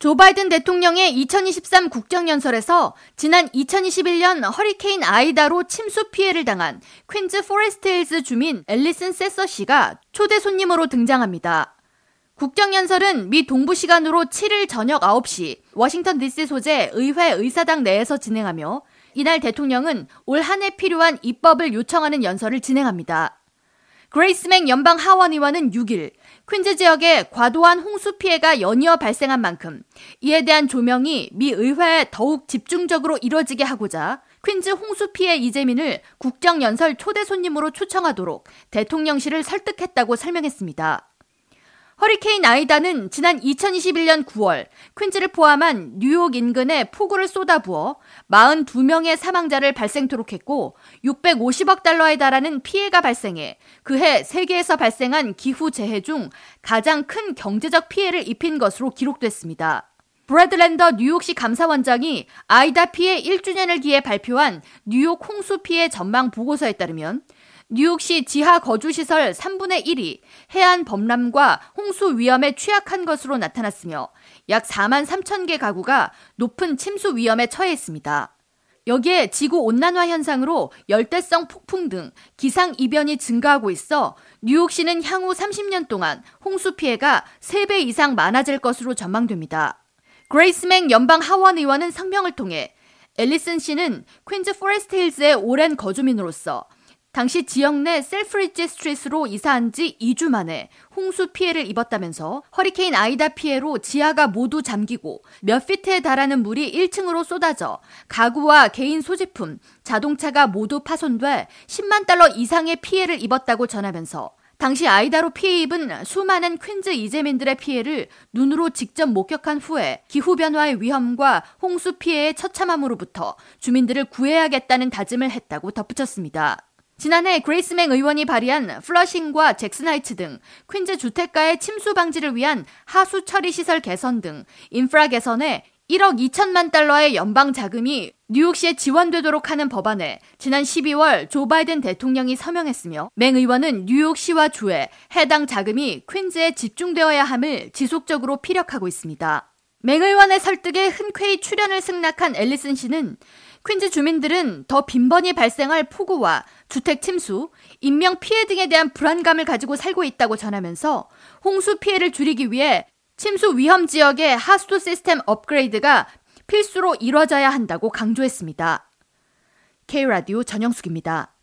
조 바이든 대통령의 2023 국정연설에서 지난 2021년 허리케인 아이다로 침수 피해를 당한 퀸즈 포레스트 힐즈 주민 앨리슨 세서 씨가 초대 손님으로 등장합니다. 국정연설은 미 동부 시간으로 7일 저녁 9시 워싱턴 DC 소재 의회 의사당 내에서 진행하며 이날 대통령은 올 한 해 필요한 입법을 요청하는 연설을 진행합니다. 그레이스맹 연방 하원 의원은 6일 퀸즈 지역에 과도한 홍수 피해가 연이어 발생한 만큼 이에 대한 조명이 미 의회에 더욱 집중적으로 이뤄지게 하고자 퀸즈 홍수 피해 이재민을 국정연설 초대 손님으로 초청하도록 대통령실을 설득했다고 설명했습니다. 허리케인 아이다는 지난 2021년 9월 퀸즈를 포함한 뉴욕 인근에 폭우를 쏟아부어 42명의 사망자를 발생토록 했고 650억 달러에 달하는 피해가 발생해 그해 세계에서 발생한 기후 재해 중 가장 큰 경제적 피해를 입힌 것으로 기록됐습니다. 브래드랜더 뉴욕시 감사원장이 아이다 피해 1주년을 기해 발표한 뉴욕 홍수 피해 전망 보고서에 따르면 뉴욕시 지하 거주시설 3분의 1이 해안 범람과 홍수 위험에 취약한 것으로 나타났으며 약 4만 3천 개 가구가 높은 침수 위험에 처해 있습니다. 여기에 지구 온난화 현상으로 열대성 폭풍 등 기상 이변이 증가하고 있어 뉴욕시는 향후 30년 동안 홍수 피해가 3배 이상 많아질 것으로 전망됩니다. 그레이스맹 연방 하원 의원은 성명을 통해 앨리슨 씨는 퀸즈 포레스트 힐즈의 오랜 거주민으로서 당시 지역 내 셀프리지 스트리트로 이사한 지 2주 만에 홍수 피해를 입었다면서 허리케인 아이다 피해로 지하가 모두 잠기고 몇 피트에 달하는 물이 1층으로 쏟아져 가구와 개인 소지품, 자동차가 모두 파손돼 10만 달러 이상의 피해를 입었다고 전하면서 당시 아이다로 피해 입은 수많은 퀸즈 이재민들의 피해를 눈으로 직접 목격한 후에 기후변화의 위험과 홍수 피해의 처참함으로부터 주민들을 구해야겠다는 다짐을 했다고 덧붙였습니다. 지난해 그레이스맹 의원이 발의한 플러싱과 잭슨하이츠 등 퀸즈 주택가의 침수 방지를 위한 하수 처리 시설 개선 등 인프라 개선에 1억 2천만 달러의 연방 자금이 뉴욕시에 지원되도록 하는 법안에 지난 12월 조 바이든 대통령이 서명했으며 맹 의원은 뉴욕시와 주에 해당 자금이 퀸즈에 집중되어야 함을 지속적으로 피력하고 있습니다. 맹 의원의 설득에 흔쾌히 출연을 승낙한 앨리슨 씨는 퀸즈 주민들은 더 빈번히 발생할 폭우와 주택 침수, 인명 피해 등에 대한 불안감을 가지고 살고 있다고 전하면서 홍수 피해를 줄이기 위해 침수 위험 지역의 하수도 시스템 업그레이드가 필수로 이뤄져야 한다고 강조했습니다. K라디오 전영숙입니다.